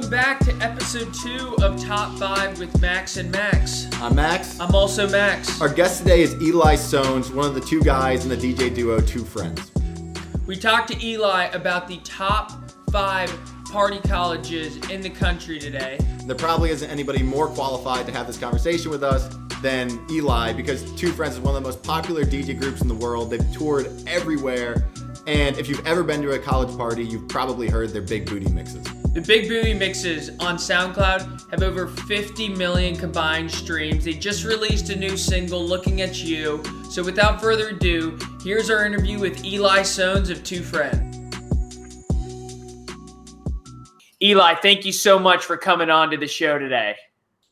Welcome back to episode two of Top Five with Max and Max. I'm Max. I'm also Max. Our guest today is Eli Sones, one of the two guys in the DJ duo Two Friends. We talked to Eli about the top five party colleges in the country today. There probably isn't anybody more qualified to have this conversation with us than Eli because Two Friends is one of the most popular DJ groups in the world. They've toured everywhere. And if you've ever been to a college party, you've probably heard their big booty mixes. The Big Booty Mixes on SoundCloud have over 50 million combined streams. They just released a new single, Looking at You. So without further ado, here's our interview with Eli Sones of Two Friends. Eli, thank you so much for coming on to the show today.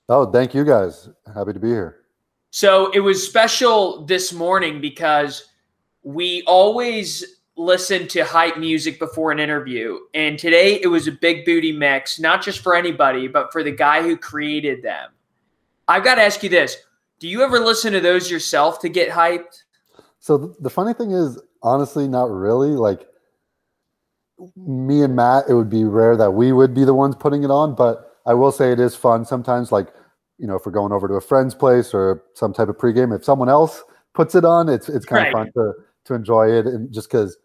Oh, thank you guys. Happy to be here. So it was special this morning because we always listen to hype music before an interview. And today it was a big booty mix, not just for anybody, but for the guy who created them. I've got to ask you this Do you ever listen to those yourself to get hyped? So th- the funny thing is, honestly, not really. Like me and Matt, it would be rare that we would be the ones putting it on, but I will say it is fun sometimes. Like, you know, if we're going over to a friend's place or some type of pregame, if someone else puts it on, it's it's kind Right. of fun to to enjoy it, and just because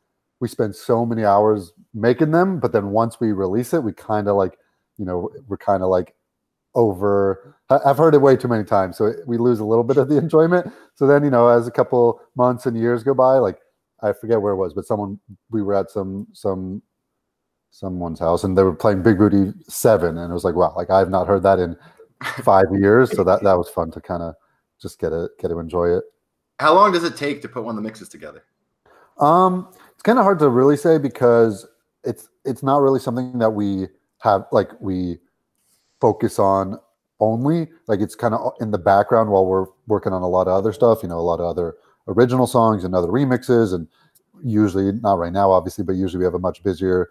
we spend so many hours making them, but then once we release it, we kind of like, you know, we're kind of like over. I've heard it way too many times, so we lose a little bit of the enjoyment. So then, you know, as a couple months and years go by, like I forget where it was, but someone we were at some some someone's house and they were playing Big Booty Seven, and it was like, wow, like I've not heard that in five years. So that that was fun to kind of just get it get to enjoy it. How long does it take to put one of the mixes together? Um, it's kind of hard to really say because it's it's not really something that we have like we focus on only. Like it's kind of in the background while we're working on a lot of other stuff. You know, a lot of other original songs and other remixes, and usually not right now, obviously, but usually we have a much busier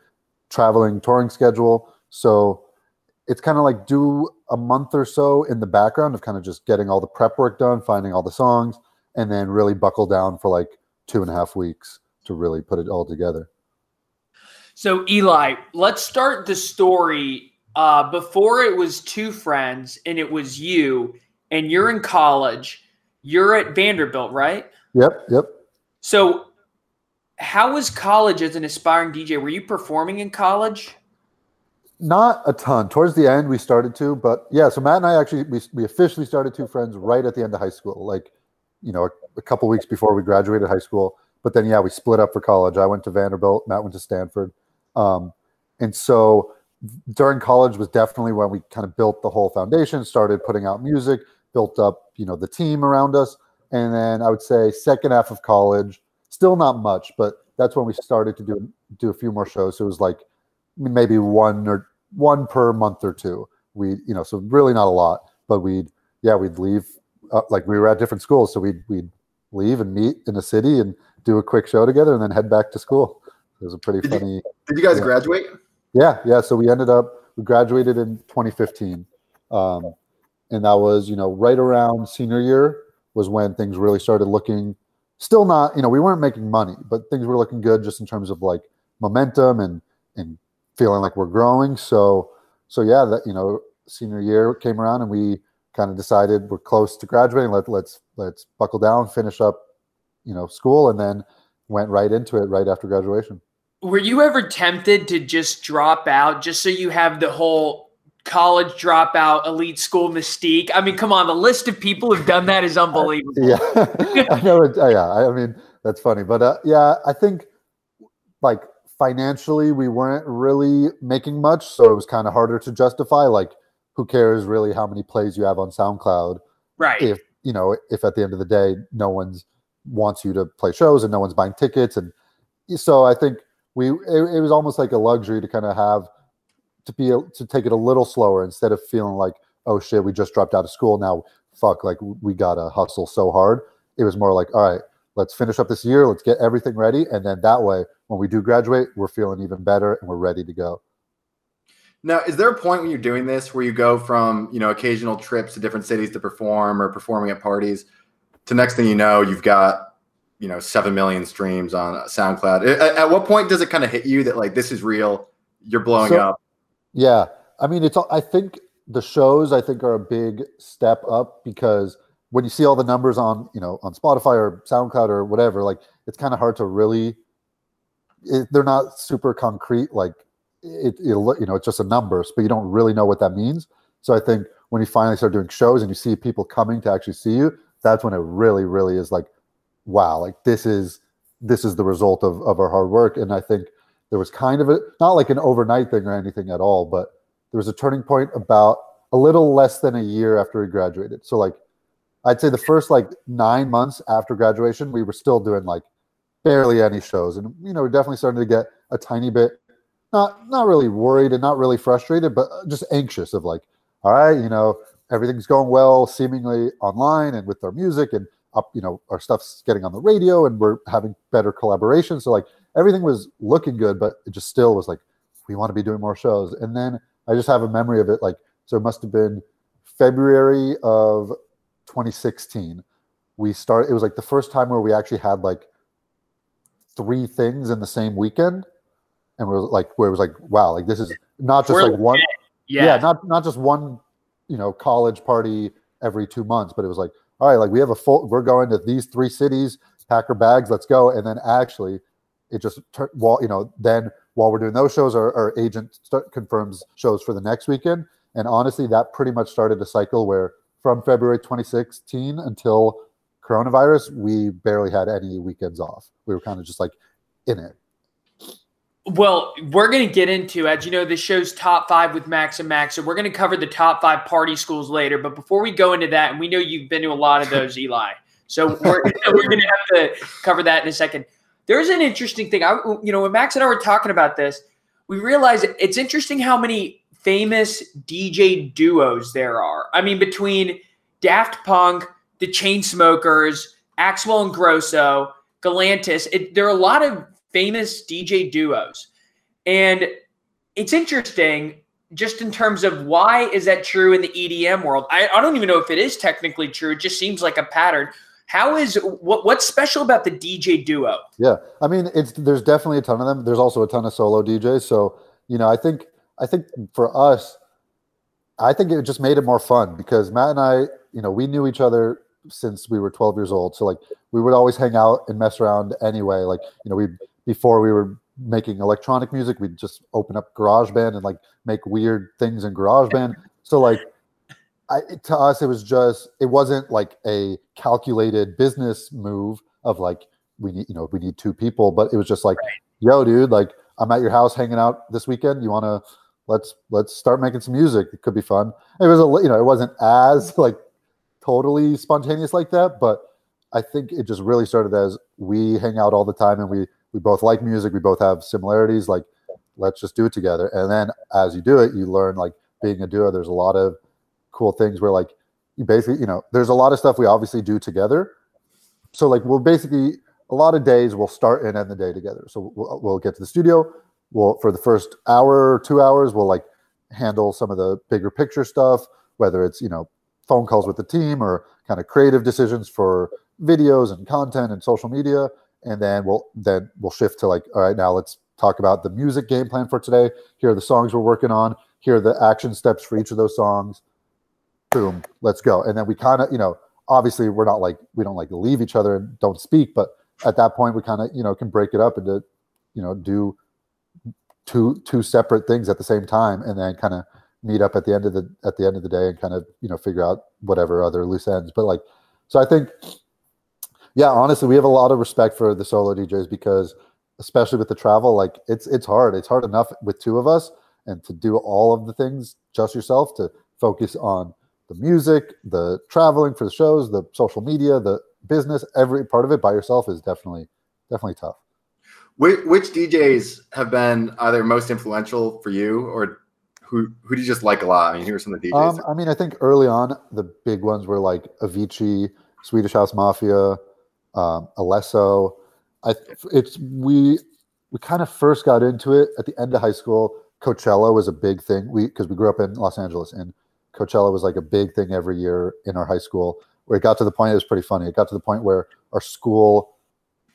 traveling touring schedule. So it's kind of like do a month or so in the background of kind of just getting all the prep work done, finding all the songs, and then really buckle down for like two and a half weeks to really put it all together. So, Eli, let's start the story. Uh, before it was two friends and it was you, and you're in college, you're at Vanderbilt, right? Yep, yep. So, how was college as an aspiring DJ? Were you performing in college? Not a ton. Towards the end, we started to, but yeah. So Matt and I actually we, we officially started two friends right at the end of high school, like you know a, a couple weeks before we graduated high school. But then yeah, we split up for college. I went to Vanderbilt. Matt went to Stanford, um, and so during college was definitely when we kind of built the whole foundation, started putting out music, built up you know the team around us, and then I would say second half of college, still not much, but that's when we started to do do a few more shows. So it was like maybe one or one per month or two. We, you know, so really not a lot, but we'd, yeah, we'd leave. Uh, like we were at different schools, so we'd we'd leave and meet in a city and do a quick show together, and then head back to school. It was a pretty Did you- funny. Did you guys Yeah. graduate? Yeah, yeah. So we ended up we graduated in 2015, um, and that was you know right around senior year was when things really started looking. Still not, you know, we weren't making money, but things were looking good just in terms of like momentum and and feeling like we're growing. So so yeah, that you know senior year came around and we kind of decided we're close to graduating. Let let's let's buckle down, finish up, you know, school, and then went right into it right after graduation. Were you ever tempted to just drop out just so you have the whole college dropout elite school mystique? I mean, come on, the list of people who've done that is unbelievable. Yeah, I know. It, yeah, I I mean that's funny, but uh, yeah, I think like financially we weren't really making much, so it was kind of harder to justify. Like, who cares really how many plays you have on SoundCloud Right. if you know if at the end of the day no one's wants you to play shows and no one's buying tickets, and so I think we it, it was almost like a luxury to kind of have to be to take it a little slower instead of feeling like oh shit we just dropped out of school. Now fuck like we gotta hustle so hard. It was more like all right let's finish up this year. Let's get everything ready. And then that way when we do graduate we're feeling even better and we're ready to go. Now, is there a point when you're doing this where you go from, you know, occasional trips to different cities to perform or performing at parties to next thing you know, you've got, you know, 7 million streams on SoundCloud? At, at what point does it kind of hit you that like this is real, you're blowing So- up? Yeah. I mean, it's. I think the shows I think are a big step up because when you see all the numbers on you know on Spotify or SoundCloud or whatever, like it's kind of hard to really. It, they're not super concrete. Like it, it'll you know it's just a number, but you don't really know what that means. So I think when you finally start doing shows and you see people coming to actually see you, that's when it really, really is like, wow, like this is this is the result of of our hard work. And I think there was kind of a not like an overnight thing or anything at all, but there was a turning point about a little less than a year after we graduated. So like I'd say the first like nine months after graduation, we were still doing like barely any shows. And you know, we're definitely starting to get a tiny bit not not really worried and not really frustrated, but just anxious of like, all right, you know, everything's going well, seemingly online and with our music and up, you know, our stuff's getting on the radio and we're having better collaboration. So like everything was looking good, but it just still was like, we want to be doing more shows. And then I just have a memory of it like, so it must have been February of 2016. We started, it was like the first time where we actually had like three things in the same weekend and we are like where it was like wow like this is not just we're like one yeah. yeah not not just one you know college party every two months but it was like all right like we have a full we're going to these three cities pack our bags let's go. And then actually it just while you know then while we're doing those shows our, our agent start, confirms shows for the next weekend. And honestly that pretty much started a cycle where from february 2016 until coronavirus we barely had any weekends off. We were kind of just like in it well, we're going to get into, as you know, the show's top five with Max and Max. So we're going to cover the top five party schools later. But before we go into that, and we know you've been to a lot of those, Eli. So we're, we're going to have to cover that in a second. There's an interesting thing. I, you know, when Max and I were talking about this, we realized it's interesting how many famous DJ duos there are. I mean, between Daft Punk, the Chainsmokers, Axwell and Ingrosso, Galantis, it, there are a lot of famous DJ duos. And it's interesting just in terms of why is that true in the EDM world? I, I don't even know if it is technically true. It just seems like a pattern. How is what what's special about the DJ duo? Yeah, I mean, it's there's definitely a ton of them. There's also a ton of solo DJs. So you know, I think I think for us, I think it just made it more fun because Matt and I, you know, we knew each other since we were 12 years old. So like we would always hang out and mess around anyway. Like you know, we before we were making electronic music, we'd just open up GarageBand and like make weird things in GarageBand. So like I, to us, it was just it wasn't like a calculated business move of like we need you know we need two people, but it was just like, right. yo, dude, like I'm at your house hanging out this weekend. You want to let's let's start making some music. It could be fun. It was a you know it wasn't as like totally spontaneous like that, but I think it just really started as we hang out all the time and we we both like music we both have similarities like let's just do it together. And then as you do it you learn like being a duo there's a lot of cool things where like you basically you know there's a lot of stuff we obviously do together. So like we'll basically a lot of days we'll start and end the day together. So we'll, we'll get to the studio we'll for the first hour or two hours we'll like handle some of the bigger picture stuff whether it's you know phone calls with the team or kind of creative decisions for videos and content and social media and then we'll then we'll shift to like all right now let's talk about the music game plan for today. Here are the songs we're working on. Here are the action steps for each of those songs. Boom let's go. And then we kind of you know obviously we're not like we don't like leave each other and don't speak but at that point we kind of you know can break it up into you know do two two separate things at the same time and then kind of meet up at the end of the at the end of the day and kind of you know figure out whatever other loose ends. But like so i think yeah, honestly, we have a lot of respect for the solo DJs because, especially with the travel, like it's it's hard. It's hard enough with two of us, and to do all of the things just yourself to focus on the music, the traveling for the shows, the social media, the business, every part of it by yourself is definitely definitely tough. Which, which DJs have been either most influential for you, or who who do you just like a lot? I mean, who are some of the DJs? Um, I mean, I think early on the big ones were like Avicii, Swedish House Mafia, um, Alesso. I it's we we kind of first got into it at the end of high school. Coachella was a big thing. We because we grew up in Los Angeles and Coachella was like a big thing every year in our high school. Where it got to the point, it was pretty funny. It got to the point where our school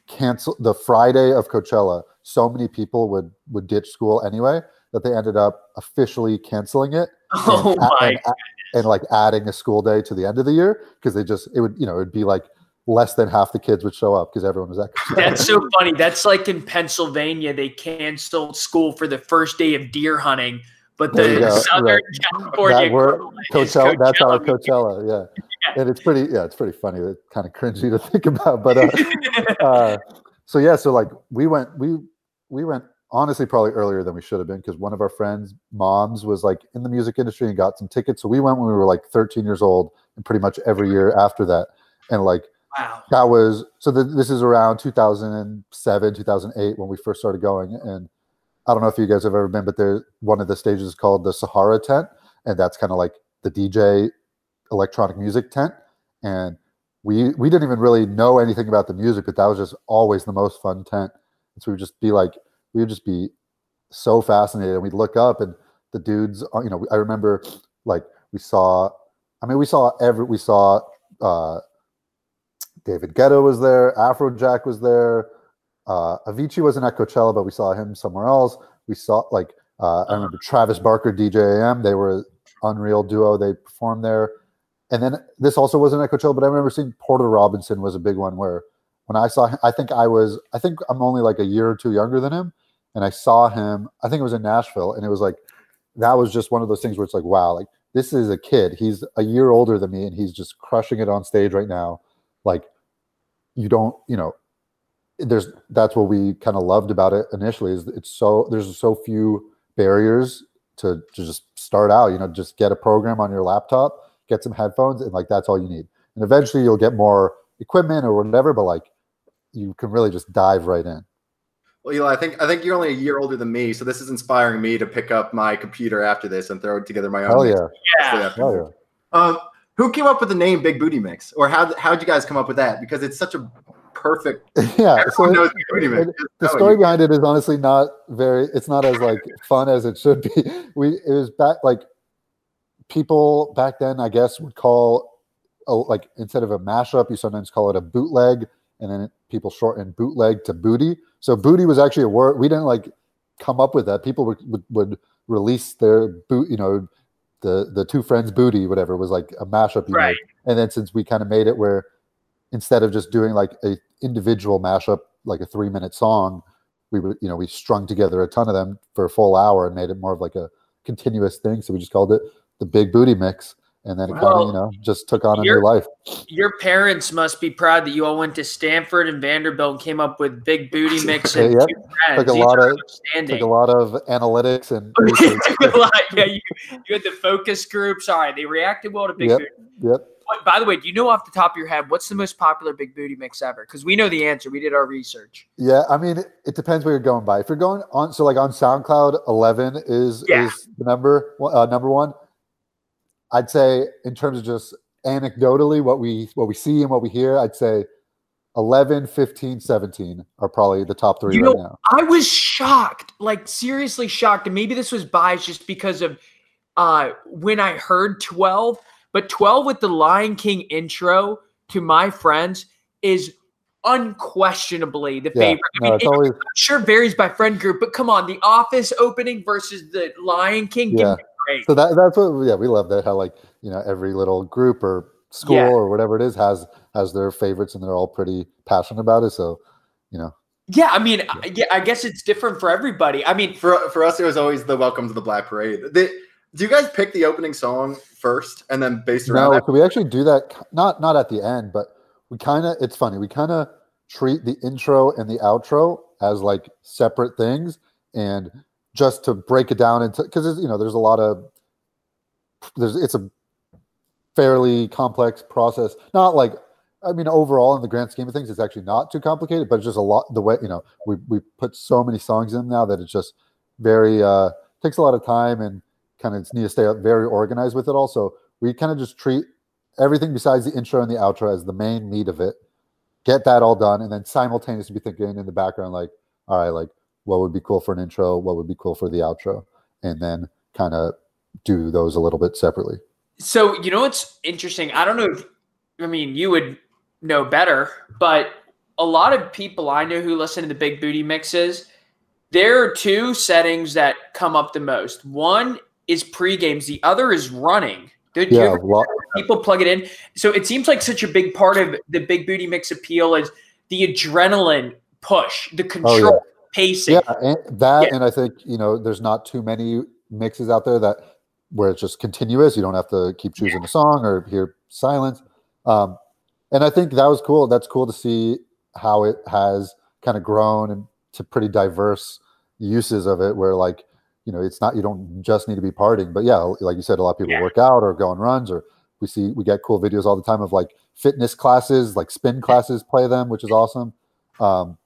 canceled the Friday of Coachella. So many people would would ditch school anyway that they ended up officially canceling it. Oh and, my! and, and like adding a school day to the end of the year because they just it would you know it would be like less than half the kids would show up because everyone was at That's so funny. That's like in Pennsylvania, they canceled school for the first day of deer hunting, but the Southern right. California That were- is Coachella, that's our Coachella. Coachella, yeah. And it's pretty, yeah, it's pretty funny. It's kind of cringy to think about, but uh, uh, so yeah, so like we went, we we went honestly probably earlier than we should have been because one of our friends' moms was like in the music industry and got some tickets. So we went when we were like 13 years old, and pretty much every year after that, and like wow. that was so th- this is around 2007 2008 when we first started going and i don't know if you guys have ever been but there one of the stages is called the sahara tent and that's kind of like the dj electronic music tent. And we we didn't even really know anything about the music but that was just always the most fun tent. And so we would just be like we would just be so fascinated and we'd look up and the dudes uh, you know i remember like we saw i mean we saw every we saw uh David Guetta was there, Afrojack was there, uh, Avicii wasn't at Coachella, but we saw him somewhere else. We saw like uh, I remember Travis Barker, DJ AM. They were an unreal duo. They performed there, and then this also wasn't at Coachella, but I remember seeing Porter Robinson was a big one. Where when I saw him, I think I was I think I'm only like a year or two younger than him, and I saw him. I think it was in Nashville, and it was like that was just one of those things where it's like wow, like this is a kid. He's a year older than me, and he's just crushing it on stage right now. Like you don't, you know, there's that's what we kind of loved about it initially is it's so there's so few barriers to, to just start out you know just get a program on your laptop get some headphones and like that's all you need. And eventually you'll get more equipment or whatever but like you can really just dive right in. Well, Eli, I think I think you're only a year older than me, so this is inspiring me to pick up my computer after this and throw together my own. hell yeah. Yeah. hell yeah. Um, who came up with the name Big Booty Mix, or how how'd you guys come up with that? Because it's such a perfect. yeah so knows Big Booty Mix. it- the story you- behind it is honestly not very it's not as like fun as it should be we it was back like people back then i guess would call oh like instead of a mashup you sometimes call it a bootleg and then people shorten bootleg to booty so booty was actually a word we didn't like come up with that people would would, would release their boot you know the the two friends booty whatever was like a mashup you Right. made. and then since we kind of made it where instead of just doing like a individual mashup like a three minute song we would you know we strung together a ton of them for a full hour and made it more of like a continuous thing so we just called it the big booty mix and then it kind of you know just took on a you're- new life Your parents must be proud that you all went to Stanford and Vanderbilt and came up with Big Booty Mix and Yep. two. Took a These lot of- took a lot of analytics and research. Took a lot. Yeah, you, you had the focus groups. All right, they reacted well to Big Yep. Booty. yep by the way, do you know off the top of your head what's the most popular Big Booty mix ever? Because we know the answer. We did our research. yeah i mean it, depends where you're going by if you're going on so like on soundcloud 11 is Yeah. is the number uh, number one i'd say in terms of just anecdotally what we what we see and what we hear i'd say 11 15 17 are probably the top three You right know, now I was shocked, like seriously shocked, and maybe this was biased just because of uh, when I heard twelve. But twelve with the Lion King intro to my friends is unquestionably the yeah favorite. I no, mean, it's it always sure varies by friend group, but come on, the Office opening versus the Lion King. give me a break. So that that's what yeah we love that how like you know every little group or school Yeah. or whatever it is has has their favorites and they're all pretty passionate about it. So you know Yeah, I mean, I- yeah, I guess it's different for everybody. I mean, For for us, it was always the Welcome to the Black Parade. The, do you guys pick the opening song first and then based around no, so we actually do that not not at the end, but we kind of it's funny we kind of treat the intro and the outro as like separate things and just to break it down into because you know there's a lot of there's it's a fairly complex process. Not like i mean overall in the grand scheme of things it's actually not too complicated but it's just a lot the way you know we we put so many songs in now that it's just very uh takes a lot of time and kind of need to stay very organized with it also we kind of just treat everything besides the intro and the outro as the main meat of it get that all done and then simultaneously be thinking in the background like all right like what would be cool for an intro what would be cool for the outro and then kind of do those a little bit separately So you know what's interesting? I don't know if I mean you would know better, but a lot of people I know who listen to the big booty mixes, there are two settings that come up the most. One is pre games. The other is running. Did Yeah, ever lo- people plug it in? So it seems like such a big part of the big booty mix appeal is the adrenaline push, the control. Oh, yeah, and that, Yeah. and I think you know, there's not too many mixes out there that where it's just continuous. You don't have to keep choosing a song or hear silence. Um, and I think that was cool. That's cool to see how it has kind of grown and to pretty diverse uses of it. Where like, you know, it's not you don't just need to be partying, but yeah, like you said, a lot of people Yeah. work out or go on runs, or we see we get cool videos all the time of like fitness classes, like spin classes, play them, which is awesome. Um,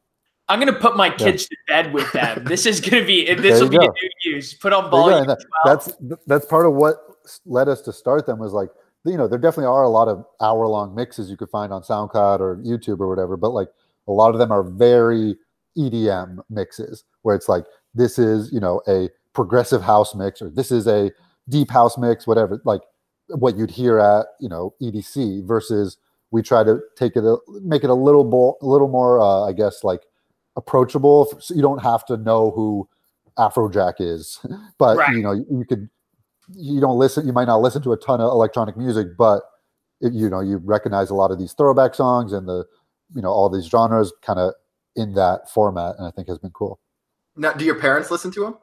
I'm gonna put my kids to bed with them. This is gonna be this will be a new use. Put on There you go, volume. that- that's that's part of what led us to start them was like you know there definitely are a lot of hour long mixes you could find on SoundCloud or YouTube or whatever, but like a lot of them are very EDM mixes where it's like this is you know a progressive house mix or this is a deep house mix, whatever like what you'd hear at you know EDC versus we try to take it a, make it a little more a little more uh, I guess like approachable so you don't have to know who Afrojack is, but Right. you know you, you could you don't listen you might not listen to a ton of electronic music, but it, you know you recognize a lot of these throwback songs and the you know all these genres kind of in that format, and I think has been cool. Now, do your parents listen to him?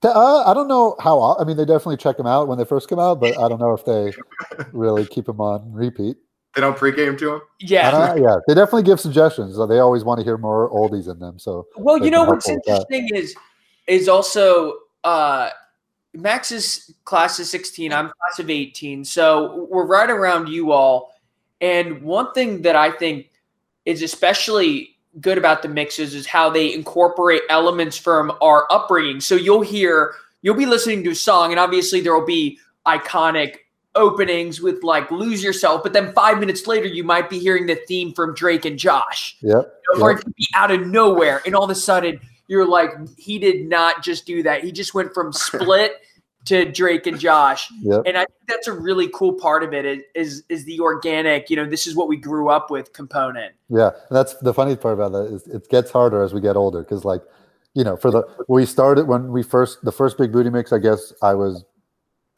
Th- Uh, I don't know how. I mean, they definitely check them out when they first come out, but I don't know if they really keep them on repeat. They don't pregame to him. I yeah. don't yeah, they definitely give suggestions. They always want to hear more oldies in them. So Well, you know what's helpful with that. interesting is is also uh Max's class is 16, I'm class of 18. So we're right around you all. And one thing that I think is especially good about the mixes is how they incorporate elements from our upbringing. So you'll hear you'll be listening to a song and obviously there will be iconic openings with like lose yourself, but then 5 minutes later you might be hearing the theme from Drake and Josh yep, or yep. it could be out of nowhere, and all of a sudden you're like, he did not just do that. He just went from Split to Drake and Josh, Yep. and I think that's a really cool part of it. Is is, is the organic? You know, this is what we grew up with component. Yeah, and that's the funny part about that is it gets harder as we get older because, like, you know, for the we started when we first the first big booty mix. I guess I was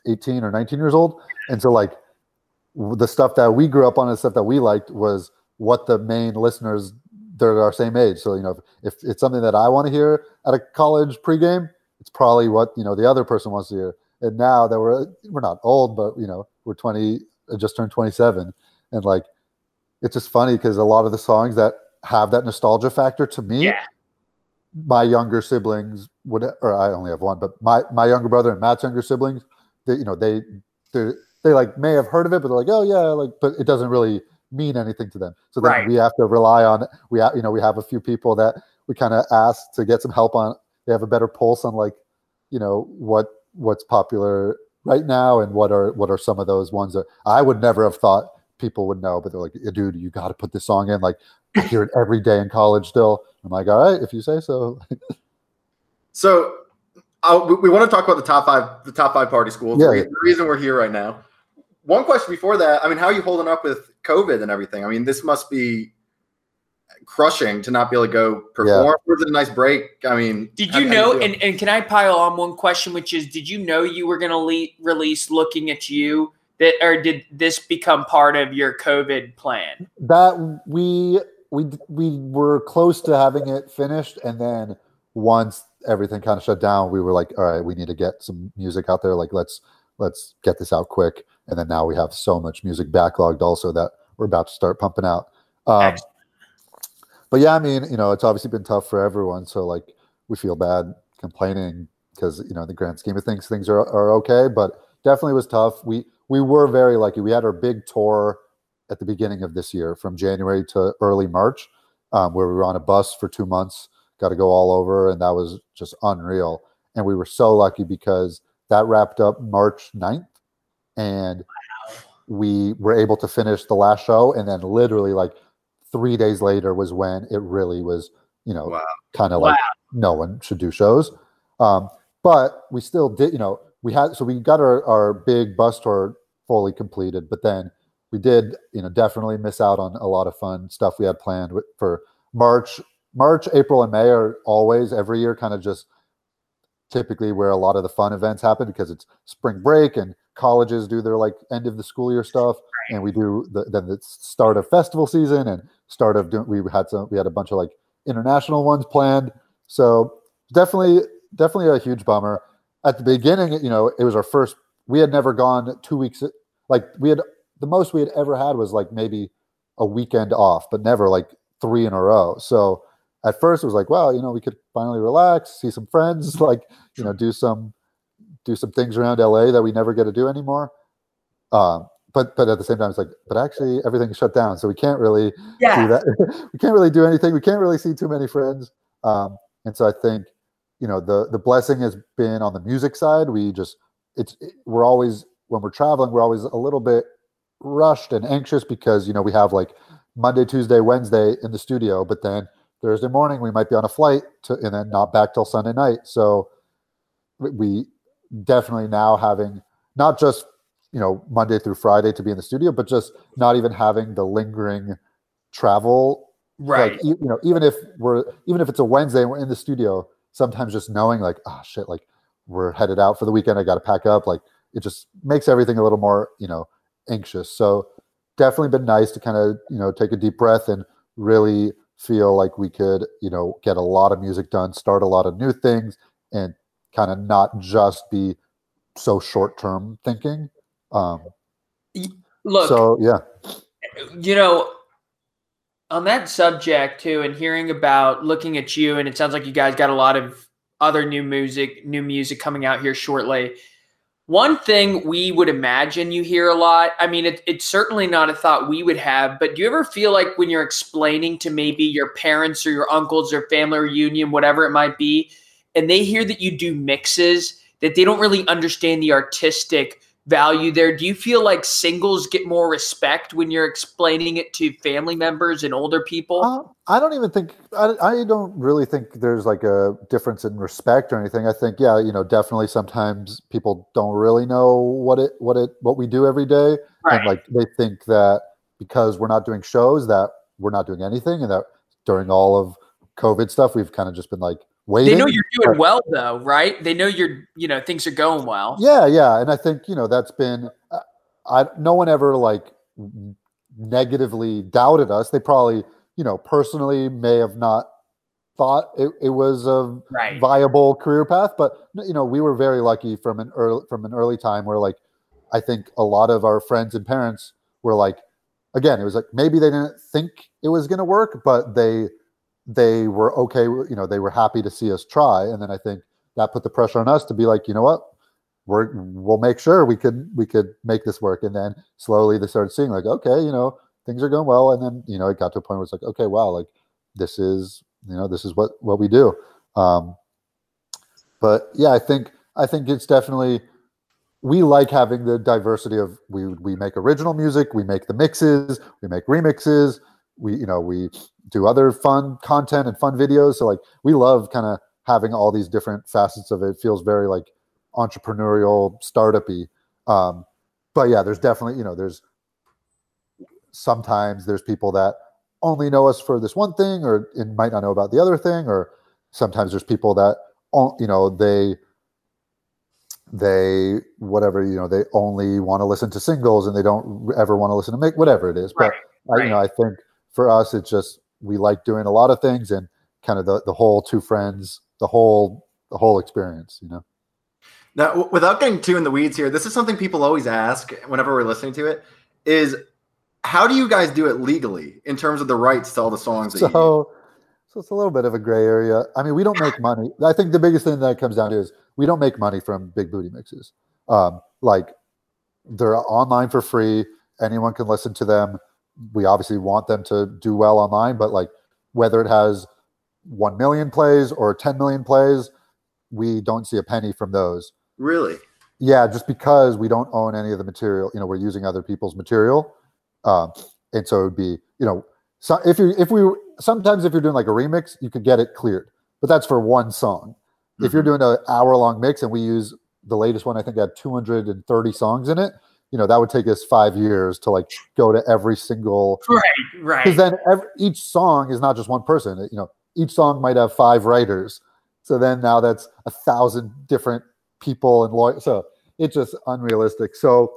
eighteen or nineteen years old, and so like the stuff that we grew up on and stuff that we liked was what the main listeners they're our same age. So you know, if, if it's something that I want to hear at a college pregame, it's probably what you know the other person wants to hear. And now that we're we're not old, but you know we're twenty, uh, just turned twenty seven, and like it's just funny because a lot of the songs that have that nostalgia factor to me, Yeah, my younger siblings would, or I only have one, but my my younger brother and Matt's younger siblings, they you know they they they like may have heard of it, but they're like, oh yeah, like, but it doesn't really mean anything to them. So then Right. we have to rely on we have you know we have a few people that we kind of ask to get some help on. They have a better pulse on like you know what what's popular right now and what are what are some of those ones that I would never have thought people would know, but they're like, "Yeah, dude, you got to put this song in. Like, I hear it every day in college still. I'm like, all right, if you say so. So uh, we, we want to talk about the top five, the top five party schools. Yeah, the, re- yeah. the reason we're here right now. One question before that. I mean, how are you holding up with COVID and everything? I mean, this must be crushing to not be able to go perform. Was it a nice break? I mean, did you how know? feel? And and can I pile on one question, which is, did you know you were going to le- release "Looking at You"? That or did this become part of your COVID plan? that we we we were close to having it finished, and then once everything kind of shut down, we were like, all right, we need to get some music out there. Like, let's let's get this out quick. And then now we have so much music backlogged, also that we're about to start pumping out. Um, but yeah, I mean, you know, it's obviously been tough for everyone. So like, we feel bad complaining because you know, in the grand scheme of things, things are are okay. But definitely was tough. We we were very lucky. We had our big tour at the beginning of this year, from January to early March, um, where we were on a bus for two months, got to go all over, and that was just unreal. And we were so lucky because that wrapped up March 9th, and we were able to finish the last show, and then literally like three days later was when it really was, you know, Wow. kind of Wow. like no one should do shows. Um, but we still did, you know, we had so we got our, our big bus tour fully completed, but then we did, you know, definitely miss out on a lot of fun stuff we had planned for March. March, April, and May are always every year kind of just typically where a lot of the fun events happen because it's spring break and colleges do their like end of the school year stuff. And we do the then the start of festival season and start of doing we had some we had a bunch of like international ones planned. So definitely definitely a huge bummer. At the beginning you know it was our first we had never gone two weeks like we had the most we had ever had was like maybe a weekend off but never like three in a row. So at first it was like well you know we could finally relax see some friends like you know do some do some things around la that we never get to do anymore. Um, but but at the same time it's like but actually everything's shut down so we can't really Yeah. do that. We can't really do anything. We can't really see too many friends. Um, and so i think you know the the blessing has been on the music side. We just it's it- we're always when we're traveling we're always a little bit rushed and anxious because you know we have like monday tuesday wednesday in the studio but then thursday morning we might be on a flight to, and then not back till sunday night. So we- definitely now having not just you know monday through friday to be in the studio but just not even having the lingering travel. Right. like you know even if we're even if it's a wednesday and we're in the studio sometimes just knowing like oh shit like we're headed out for the weekend. I got to pack up. Like it just makes everything a little more you know anxious. So definitely been nice to kind of you know take a deep breath and really feel like we could you know get a lot of music done start a lot of new things and kind of not just be so short term thinking um Look, so yeah you know, on that subject too, and hearing about looking at you, and it sounds like you guys got a lot of other new music, new music coming out here shortly. One thing we would imagine you hear a lot. I mean, it, it's certainly not a thought we would have, but do you ever feel like when you're explaining to maybe your parents or your uncles or family reunion, whatever it might be, and they hear that you do mixes, that they don't really understand the artistic value there. Do you feel like singles get more respect when you're explaining it to family members and older people? Uh, I don't even think I, I don't really think there's like a difference in respect or anything. I think yeah, you know, definitely sometimes people don't really know what it what it what we do every day, right. and like they think that because we're not doing shows that we're not doing anything, and that during all of COVID stuff we've kind of just been like waiting. they know you're doing well though, right? They know you're, you know, things are going well. Yeah, yeah, and I think you know that's been. uh, I no one ever like negatively doubted us. They probably you know personally may have not thought it, it was a Right. viable career path, but you know we were very lucky from an early from an early time where like I think a lot of our friends and parents were like, again, it was like maybe they didn't think it was going to work, but they they were okay. You know, they were happy to see us try, and then I think that put the pressure on us to be like, you know what, we're we'll make sure we could we could make this work, and then slowly they started seeing like, okay, you know, things are going well, and then you know it got to a point where it's like, okay, wow, like this is you know this is what what we do. Um, but yeah, I think I think it's definitely we like having the diversity of we we make original music, we make the mixes, we make remixes, we you know we do other fun content and fun videos. So like we love kind of having all these different facets of it. it feels very like entrepreneurial, startupy. Um, but yeah, there's definitely you know there's sometimes there's people that only know us for this one thing or and might not know about the other thing or sometimes there's people that you know they they whatever you know they only want to listen to singles and they don't ever want to listen to make whatever it is but I, you know i think for us it's just we like doing a lot of things and kind of the, the whole two friends the whole the whole experience you know? Now, without getting too in the weeds here, this is something people always ask whenever we're listening to it: is how do you guys do it legally in terms of the rights to all the songs that you so so it's a little bit of a gray area. I mean we don't make money. I think the biggest thing that comes down to is we don't make money from big booty mixes. Um, like they're online for free. Anyone can listen to them we obviously want them to do well online but like whether it has 1 million plays or 10 million plays we don't see a penny from those really? yeah, just because we don't own any of the material, you know, we're using other people's material, um, and so it would be, you know, so if you if we sometimes if you're doing like a remix, you could get it cleared, but that's for one song. If you're doing an hour long mix and we use the latest one, I think had 230 songs in it. You know, that would take us five years to like go to every single Right, right. because then every, each song is not just one person. You know, each song might have five writers. So then now that's a thousand different people and lawyers. So it's just unrealistic. So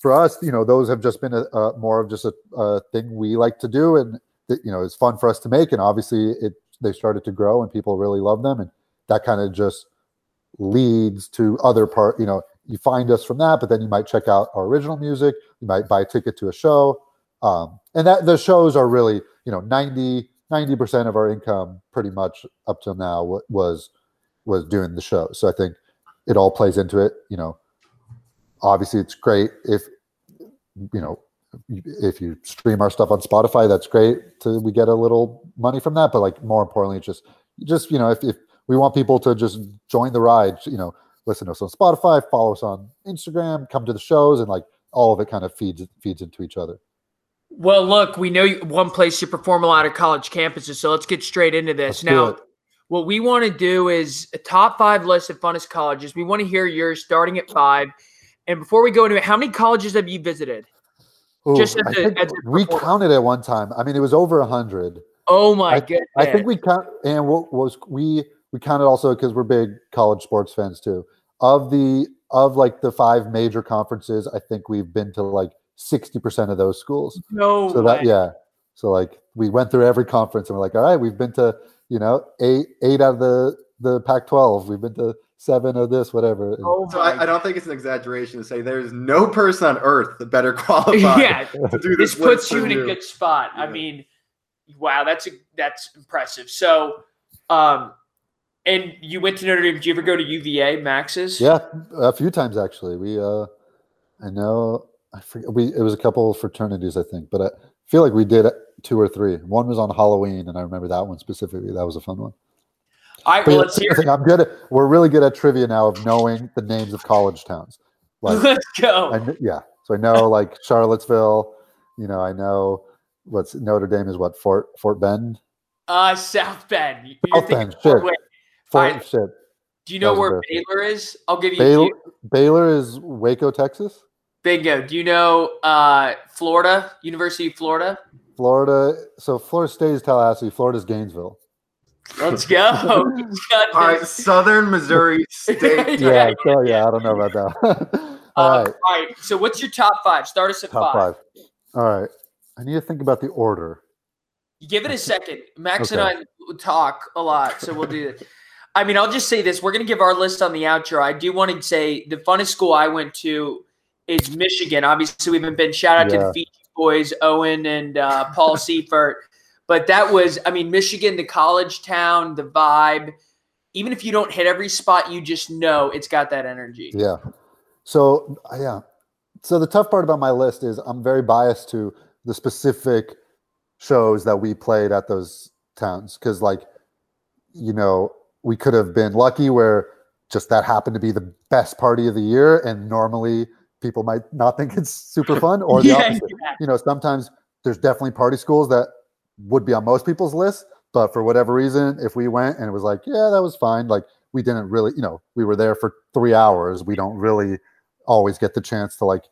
for us, you know, those have just been a, a more of just a, a, thing we like to do, and that you know, it's fun for us to make. And obviously, it they started to grow, and people really love them, and that kind of just leads to other part. You know, you find us from that, but then you might check out our original music. You might buy a ticket to a show, um, and that the shows are really, you know, 90 90% of our income, pretty much up till now, was was doing the show. So I think it all plays into it. You know, obviously it's great if you know if you stream our stuff on Spotify, that's great. To we get a little money from that, but like more importantly, it's just just you know if, if we want people to just join the ride, you know, listen to us on Spotify, follow us on Instagram, come to the shows, and like all of it kind of feeds feeds into each other. Well, look, we know one place you perform a lot of college campuses, so let's get straight into this. Let's now, what we want to do is a top five list of funnest colleges. We want to hear yours starting at five. And before we go into it, how many colleges have you visited? Ooh, Just as a, as a we counted at one time. I mean, it was over a hundred. Oh my I, goodness! I think we count, and what was we we counted also because we're big college sports fans too. Of the of like the five major conferences, I think we've been to like sixty percent of those schools. No, so way. that yeah, so like we went through every conference and we're like, all right, we've been to you know eight eight out of the the Pac-12. We've been to seven of this, whatever. Oh so I, I, don't think it's an exaggeration to say there's no person on earth that better qualified. yeah, to do this. This puts you in you. a good spot. Yeah. I mean, wow, that's a, that's impressive. So, um, and you went to Notre Dame. Did you ever go to UVA, Max's? Yeah, a few times actually. We, uh, I know, I forget. We it was a couple of fraternities, I think, but I feel like we did two or three. One was on Halloween, and I remember that one specifically. That was a fun one. I well, let's hear. I'm good. At, we're really good at trivia now of knowing the names of college towns. Like, let's go. I, yeah, so I know like Charlottesville. You know, I know what's Notre Dame is what Fort Fort Bend. Uh South Bend. You're South Bend. Shit. Fort, Fort shit. Do you know where Baylor is? I'll give you. Baylor, Baylor is Waco, Texas. Bingo. Do you know uh, Florida? University of Florida. Florida. So Florida State is Tallahassee. Florida's Gainesville. Let's go. All right, Southern Missouri State. yeah, yeah, so, yeah, I don't know about that. all, um, right. all right. So, what's your top five? Start us at top five. five. All right. I need to think about the order. Give it a second. Max okay. and I talk a lot, so we'll do it. I mean, I'll just say this: we're going to give our list on the outro. I do want to say the funnest school I went to is Michigan. Obviously, we've been shout out yeah. to the Fiji boys, Owen and uh, Paul Seifert. But that was, I mean, Michigan, the college town, the vibe. Even if you don't hit every spot, you just know it's got that energy. Yeah. So, yeah. So the tough part about my list is I'm very biased to the specific shows that we played at those towns because, like, you know, we could have been lucky where just that happened to be the best party of the year, and normally people might not think it's super fun, or the yeah, opposite. Yeah. You know, sometimes there's definitely party schools that would be on most people's list. But for whatever reason, if we went and it was like, yeah, that was fine, like we didn't really, you know, we were there for three hours. We don't really always get the chance to like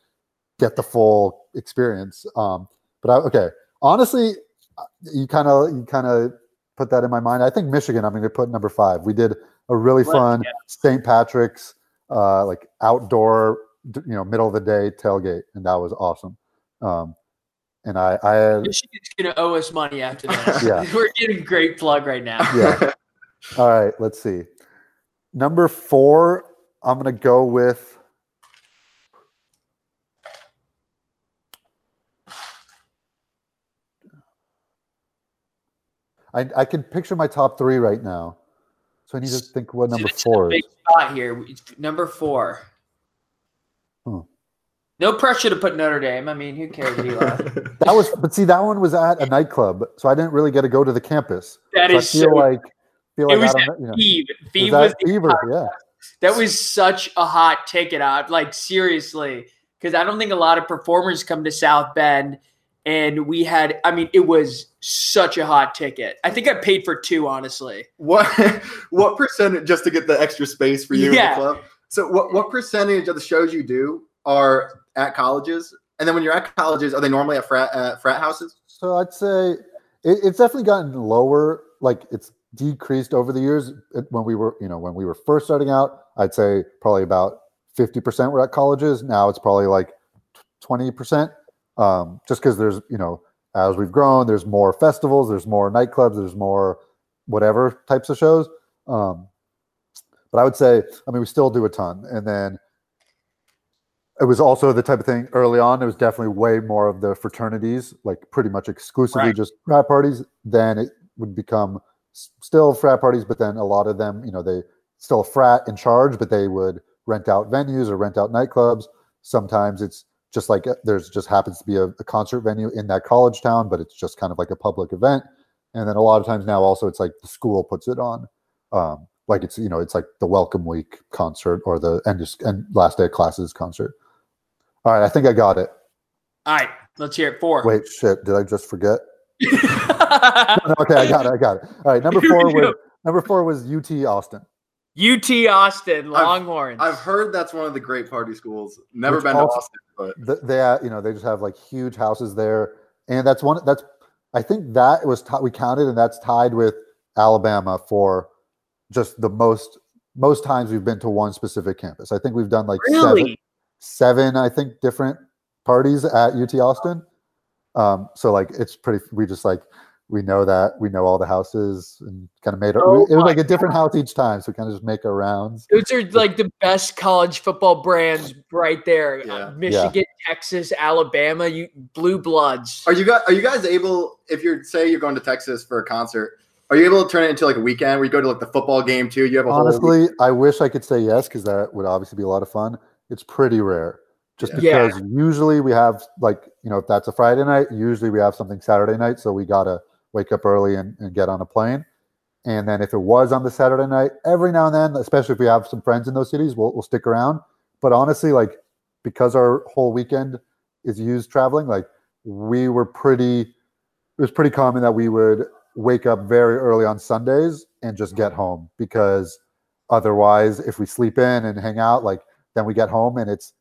get the full experience. Um, but I, okay, honestly, uh, you kind of you kind of put that in my mind. I think Michigan. I'm going to put number five. We did a really fun yeah. St. Patrick's uh, like outdoor, you know, middle of the day tailgate, and that was awesome. Um, and I, I had, Michigan's going to owe us money after this. yeah, we're getting great plug right now. yeah. All right, let's see. Number four, I'm going to go with. I, I can picture my top three right now, so I need to think what number four is. Big spot here. Number four. Hmm. No pressure to put Notre Dame. I mean, who cares, Eli? that was, but see, that one was at a nightclub, so I didn't really get to go to the campus. That so is I feel so, like feel like it was I don't, you know, Fever. Fever was, was Fever, yeah. That was such a hot ticket. out. like seriously, because I don't think a lot of performers come to South Bend, and we had. I mean, it was such a hot ticket. I think I paid for two, honestly. What what percentage just to get the extra space for you yeah. in the club? So what what percentage of the shows you do are at colleges? And then when you're at colleges, are they normally at frat uh, frat houses? So I'd say it, it's definitely gotten lower. Like it's decreased over the years. When we were, you know, when we were first starting out, I'd say probably about 50% were at colleges. Now it's probably like 20%. Um, just because there's, you know, as we've grown, there's more festivals, there's more nightclubs, there's more whatever types of shows. Um, but I would say, I mean, we still do a ton. And then it was also the type of thing early on, it was definitely way more of the fraternities, like pretty much exclusively Right. just frat parties. Then it would become still frat parties, but then a lot of them, you know, they still frat in charge, but they would rent out venues or rent out nightclubs. Sometimes it's just like uh, there's just happens to be a, a concert venue in that college town, but it's just kind of like a public event. And then a lot of times now also it's like the school puts it on. Um, like it's you know it's like the welcome week concert or the end of, and last day of classes concert. All right, I think I got it. All right, let's hear it. Four. Wait, shit, did I just forget? No, okay, I got it. I got it. All right, number four was number four was UT Austin. UT Austin Longhorns. I've heard that's one of the great party schools. Never Which been also- to Austin, but Th- They, uh, you know, they just have like huge houses there, and that's one. That's I think that was ti- we counted, and that's tied with Alabama for just the most most times we've been to one specific campus. I think we've done like seven, seven, I think, different parties at UT Austin. Um, so like it's pretty. We just like we know that we know all the houses and kind of made it. Oh it was like a different house each time, so we kind of just make our rounds. Those are like the best college football brands right there. Yeah. Uh, Michigan, Texas, Alabama, you blue bloods. are you guys are you guys able if you're say you're going to Texas for a concert? Are you able to turn it into like a weekend where you go to like the football game too? You have a whole Honestly, I wish I could say yes because that would obviously be a lot of fun. It's pretty rare, just Yeah. because usually we have like you know if that's a Friday night, usually we have something Saturday night, so we gotta wake up early and, and get on a plane. And then if it was on the Saturday night, every now and then, especially if we have some friends in those cities, we'll we'll stick around. But honestly, like because our whole weekend is used traveling, like we were pretty. It was pretty common that we would wake up very early on Sundays and just get mm-hmm. home because otherwise, if we sleep in and hang out, like then we get home and it's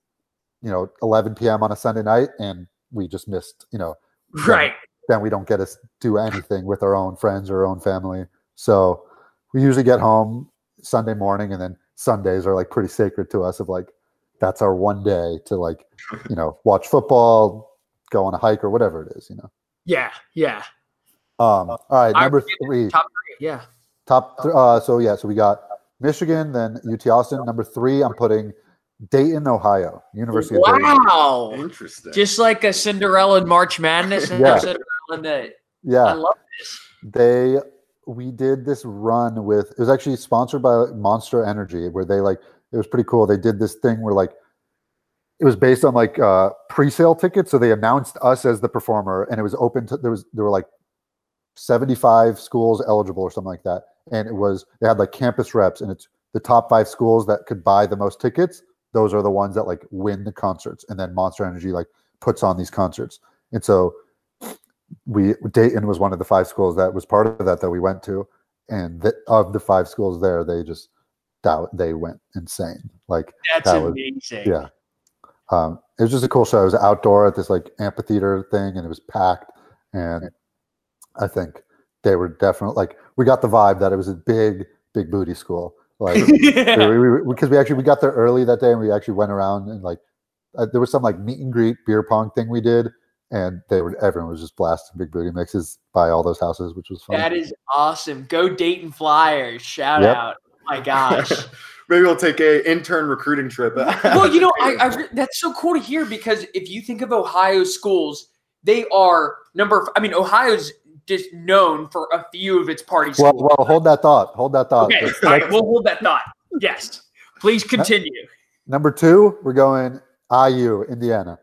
you know 11 p.m. on a Sunday night and we just missed you know Right. Then we don't get to do anything with our own friends or our own family. So we usually get home Sunday morning, and then Sundays are like pretty sacred to us. Of like, that's our one day to like, you know, watch football, go on a hike, or whatever it is. You know. Yeah. Yeah. Um, all right, number three, Top three. Yeah. top. Th- uh, so yeah, so we got Michigan, then UT Austin. Number three, I'm putting Dayton, Ohio, University of Dayton. Wow. interesting. Just like a Cinderella in March Madness and Yeah. In I Yeah, love this. they we did this run with it was actually sponsored by monster energy where they like it was pretty cool. They did this thing where like it was based on like uh pre-sale tickets. So they announced us as the performer and it was open to there was there were like 75 schools eligible or something like that. And it was they had like campus reps and it's the top five schools that could buy the most tickets. Those are the ones that like win the concerts. And then monster energy like puts on these concerts. And so we Dayton was one of the five schools that was part of that that we went to, and the, of the five schools there, they just that they went insane. Like That's That was- amazing. yeah, um, it was just a cool show. It was outdoor at this like amphitheater thing, and it was packed. And I think they were definitely like we got the vibe that it was a big, big booty school. Like Yeah. we, we, because we actually we got there early that day and we actually went around and like uh, there was some like meet and greet beer pong thing we did and they were everyone was just blasting big booty mixes by all those houses which was fun That is awesome. Go Dayton Flyers. Shout Yep. out. Oh my gosh. Maybe we'll take a intern recruiting trip. well, you know, I, I re- that's so cool to hear because if you think of Ohio schools, they are number. I mean, Ohio's just known for a few of its party well schools. well hold that thought hold that thought okay, all right, we'll hold that thought. Yes, please continue. number two we're going iu indiana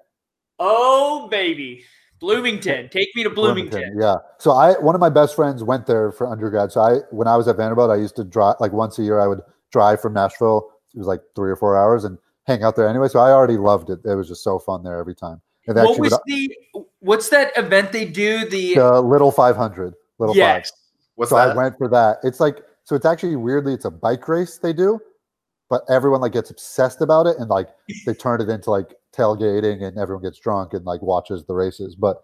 Oh baby, Bloomington, take me to Bloomington. yeah so i one of my best friends went there for undergrad so i when i was at vanderbilt i used to drive like once a year i would drive from nashville it was like three or four hours and hang out there anyway so i already loved it it was just so fun there every time and What was would- the? What's that event they do? The the little 500 little five yes, What's so that? I went for that. It's like so it's actually weirdly it's a bike race they do, but everyone like gets obsessed about it and like they turn it into like tailgating and everyone gets drunk and like watches the races. But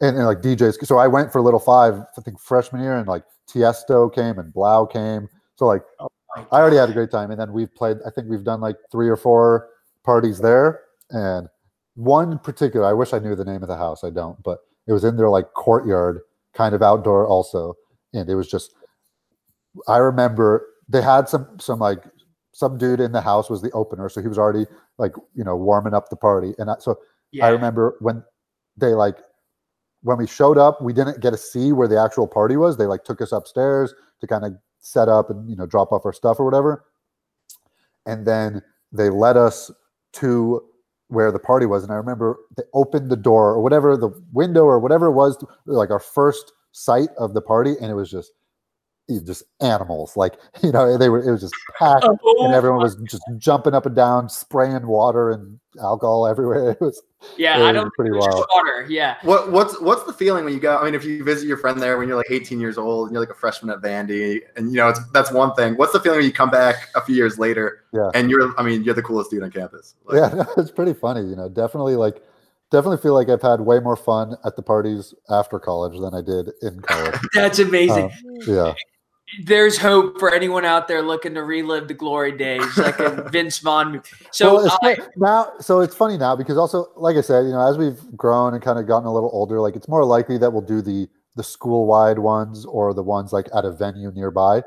and, and like DJs. So I went for Little Five, I think freshman year, and like Tiesto came and 3LAU came. So like oh I already had a great time, and then we've played. I think we've done like three or four parties there, and one particular. I wish I knew the name of the house. I don't, but it was in their like courtyard, kind of outdoor also, and it was just. I remember they had some some like some dude in the house was the opener, so he was already like you know warming up the party, and I, so Yeah. I remember when they like when we showed up, we didn't get to see where the actual party was. They like took us upstairs to kind of set up and you know drop off our stuff or whatever. And then they led us to where the party was. And I remember they opened the door or whatever, the window or whatever it was, like our first sight of the party, and it was just just animals. Like, you know, they were it was just packed and Oh, everyone was just jumping up and down, spraying water and alcohol everywhere. It was yeah, it I don't pretty it was just wild. water. Yeah. What what's what's the feeling when you go? I mean, if you visit your friend there when you're like 18 years old and you're like a freshman at Vandy, and you know it's that's one thing. What's the feeling when you come back a few years later Yeah. and you're I mean you're the coolest dude on campus? Like, yeah, no, it's pretty funny. You know, definitely like definitely feel like I've had way more fun at the parties after college than I did in college. That's amazing. Uh, yeah, There's hope for anyone out there looking to relive the glory days, like a Vince Vaughn. movie. So well, it's I- now, so it's funny now because also, like I said, you know, as we've grown and kind of gotten a little older, like it's more likely that we'll do the the school wide ones or the ones like at a venue nearby.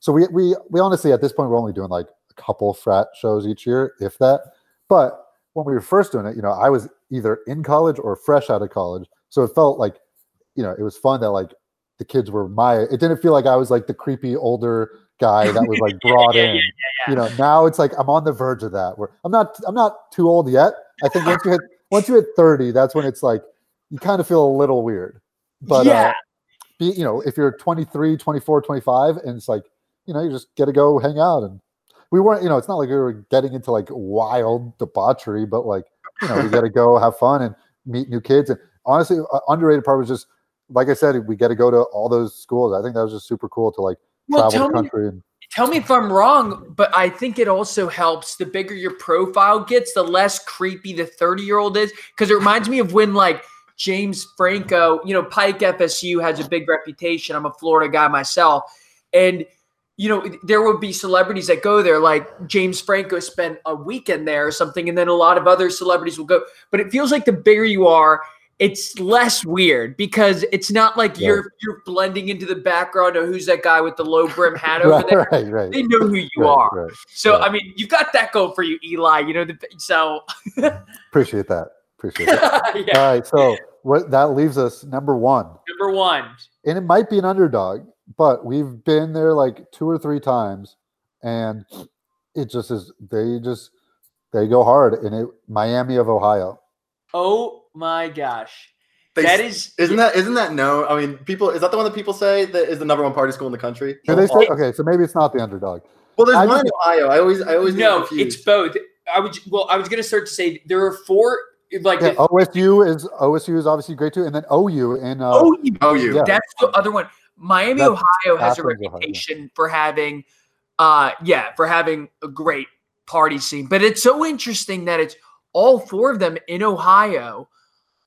So we we we honestly at this point we're only doing like a couple frat shows each year, if that. But when we were first doing it, you know, I was either in college or fresh out of college, so it felt like, you know, it was fun that like the kids were my. It didn't feel like I was like the creepy older guy that was like brought yeah, in yeah, you know now it's like i'm on the verge of that where i'm not i'm not too old yet i think once you hit once you hit 30 that's when it's like you kind of feel a little weird but Yeah. uh, be, you know if you're 23 24 25 and it's like you know you just get to go hang out and we weren't you know it's not like we were getting into like wild debauchery but like you know we got to go have fun and meet new kids and honestly uh, underrated part was just like i said we get to go to all those schools i think that was just super cool to like well, travel the me, country and tell me if I'm wrong, but I think it also helps the bigger your profile gets, the less creepy the 30 year old is. Because it reminds me of when like James Franco, you know, Pike FSU has a big reputation. I'm a Florida guy myself. And you know, there would be celebrities that go there, like James Franco spent a weekend there or something, and then a lot of other celebrities will go. But it feels like the bigger you are, it's less weird because it's not like Yeah. you're you're blending into the background of who's that guy with the low brim hat over right, there. right right They know who you right, are. right. So. I mean, you've got that going for you, Eli. You know, the, so Appreciate that. Appreciate that. yeah. All right. So what that leaves us number one, Number one, and it might be an underdog, but we've been there like two or three times, and it just is. They just they go hard, and it Miami of Ohio. Oh my gosh, They, that is isn't that isn't that no? I mean, people is that the one that people say that is the number one party school in the country? Do they say okay? So maybe it's not the underdog. Well, there's I one in Ohio. I always I always get no, it's both. I would well, I was gonna start to say there are four like Yeah, the- OSU is OSU is obviously great too, and then OU in uh, you Oh. Yeah. That's the other one. Miami, That's Ohio has a Athens, Ohio, reputation for having, uh, yeah, for having a great party scene. But it's so interesting that it's all four of them in Ohio.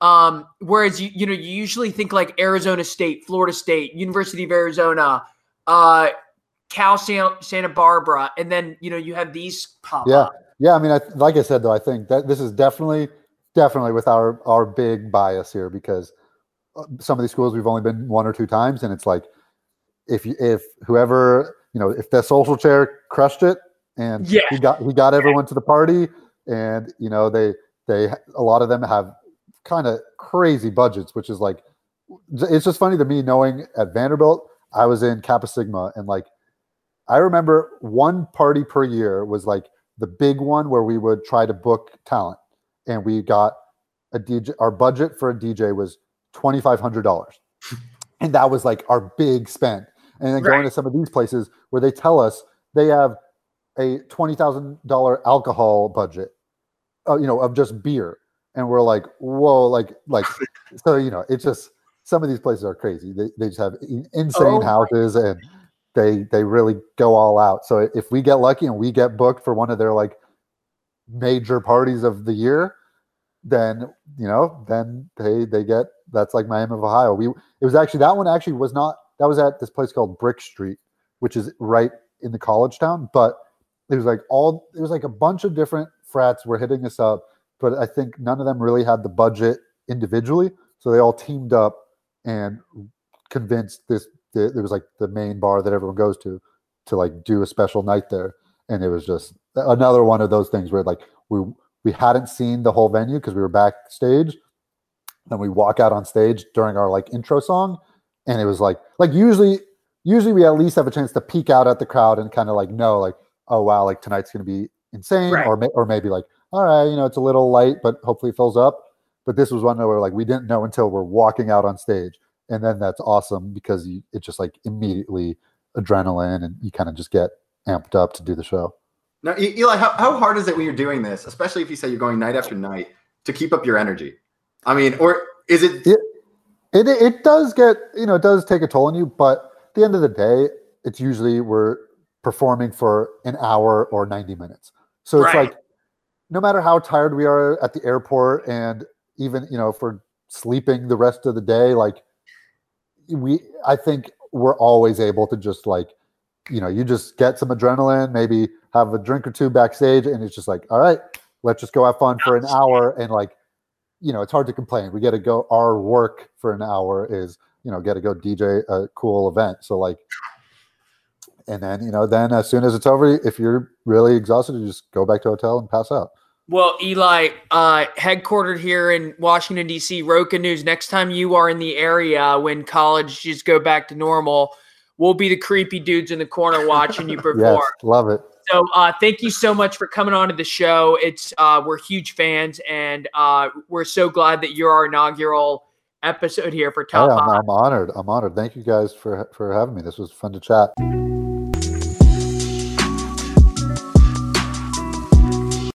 Um, whereas you, you know, you usually think like Arizona State, Florida State, University of Arizona, uh, Cal San- Santa Barbara, and then you know you have these pop Yeah. up. Yeah, I mean, I, like I said though, I think that this is definitely, definitely with our our big bias here because uh, some of these schools we've only been one or two times, and it's like if you if whoever you know if the social chair crushed it and Yeah. he got he got everyone to the party, and you know they they a lot of them have kind of crazy budgets, which is like it's just funny to me knowing at Vanderbilt I was in Kappa Sigma and like I remember one party per year was like the big one where we would try to book talent and we got a DJ our budget for a DJ was $2500 and that was like our big spend. And then going to some of these places where they tell us they have a $20000 alcohol budget uh, you know of just beer and we're like whoa like like so you know it's just some of these places are crazy they, they just have insane Oh houses and they they really go all out so if we get lucky and we get booked for one of their like major parties of the year then you know then they they get that's like Miami of Ohio. We it was actually that one actually was not that was at this place called Brick Street, which is right in the college town. But it was like all it was like a bunch of different frats were hitting us up, but I think none of them really had the budget individually, so they all teamed up and convinced this. There was like the main bar that everyone goes to to like do a special night there, and it was just another one of those things where like we we hadn't seen the whole venue because we were backstage then we walk out on stage during our like intro song and it was like like usually usually we at least have a chance to peek out at the crowd and kind of like know like oh wow like tonight's to be insane right. or may, or maybe like all right you know it's a little light but hopefully it fills up but this was one where like we didn't know until we're walking out on stage and then that's awesome because you, it just like immediately adrenaline and you kind of just get amped up to do the show now eli how, how hard is it when you're doing this especially if you say you're going night after night to keep up your energy I mean, or is it? It, it, it does get, you know, it does take a toll on you, but at the end of the day, it's usually we're performing for an hour or 90 minutes. So it's right. like, no matter how tired we are at the airport and even, you know, if we're sleeping the rest of the day, like we, I think we're always able to just like, you know, you just get some adrenaline, maybe have a drink or two backstage, and it's just like, all right, let's just go have fun for an hour and like you know, it's hard to complain. We get to go. Our work for an hour is, you know, get to go DJ a cool event. So like, and then you know, then as soon as it's over, if you're really exhausted, you just go back to hotel and pass out. Well, Eli, uh, headquartered here in Washington D.C., Roca News. Next time you are in the area when college just go back to normal, we'll be the creepy dudes in the corner watching you perform. yes, love it. So uh, thank you so much for coming on to the show. It's uh, we're huge fans, and uh, we're so glad that you're our inaugural episode here for Top. Hey, I'm, I'm honored. I'm honored. Thank you guys for for having me. This was fun to chat.